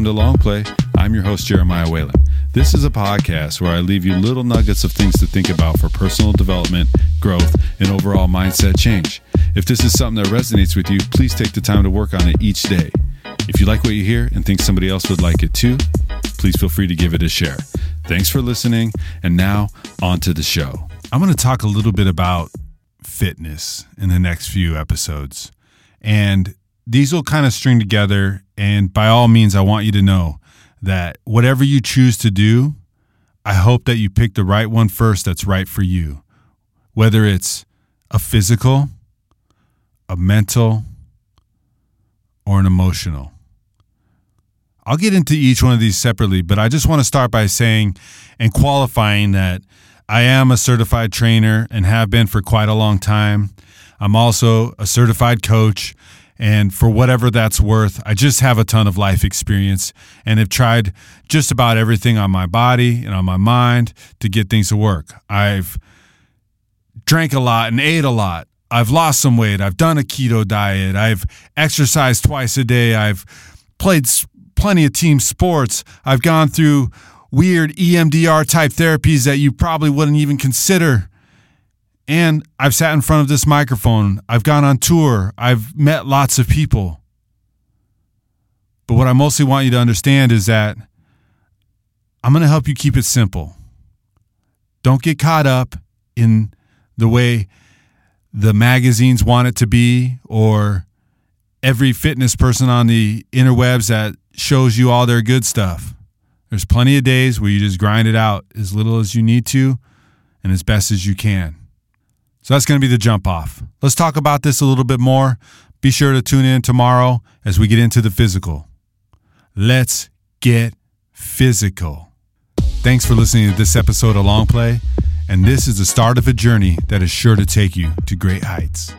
welcome to Long Play. I'm your host, Jeremiah Whalen. This is a podcast where I leave you little nuggets of things to think about for personal development, growth, and overall mindset change. If this is something that resonates with you, please take the time to work on it each day. If you like what you hear and think somebody else would like it too, please feel free to give it a share. Thanks for listening, and now on to the show. I'm going to talk a little bit about fitness in the next few episodes. And these will kind of string together. And by all means, I want you to know that whatever you choose to do, I hope that you pick the right one first that's right for you. Whether it's a physical, a mental, or an emotional. I'll get into each one of these separately, but I just want to start by saying and qualifying that I am a certified trainer and have been for quite a long time. I'm also a certified coach and for whatever that's worth, I just have a ton of life experience and have tried just about everything on my body and on my mind to get things to work. I've drank a lot and ate a lot. I've lost some weight. I've done a keto diet. I've exercised twice a day. I've played plenty of team sports. I've gone through weird EMDR type therapies that you probably wouldn't even consider. And I've sat in front of this microphone. I've gone on tour. I've met lots of people. But what I mostly want you to understand is that I'm going to help you keep it simple. Don't get caught up in the way the magazines want it to be or every fitness person on the interwebs that shows you all their good stuff. There's plenty of days where you just grind it out as little as you need to and as best as you can. So that's going to be the jump off. Let's talk about this a little bit more. Be sure to tune in tomorrow as we get into the physical. Let's get physical. Thanks for listening to this episode of Long Play, and this is the start of a journey that is sure to take you to great heights.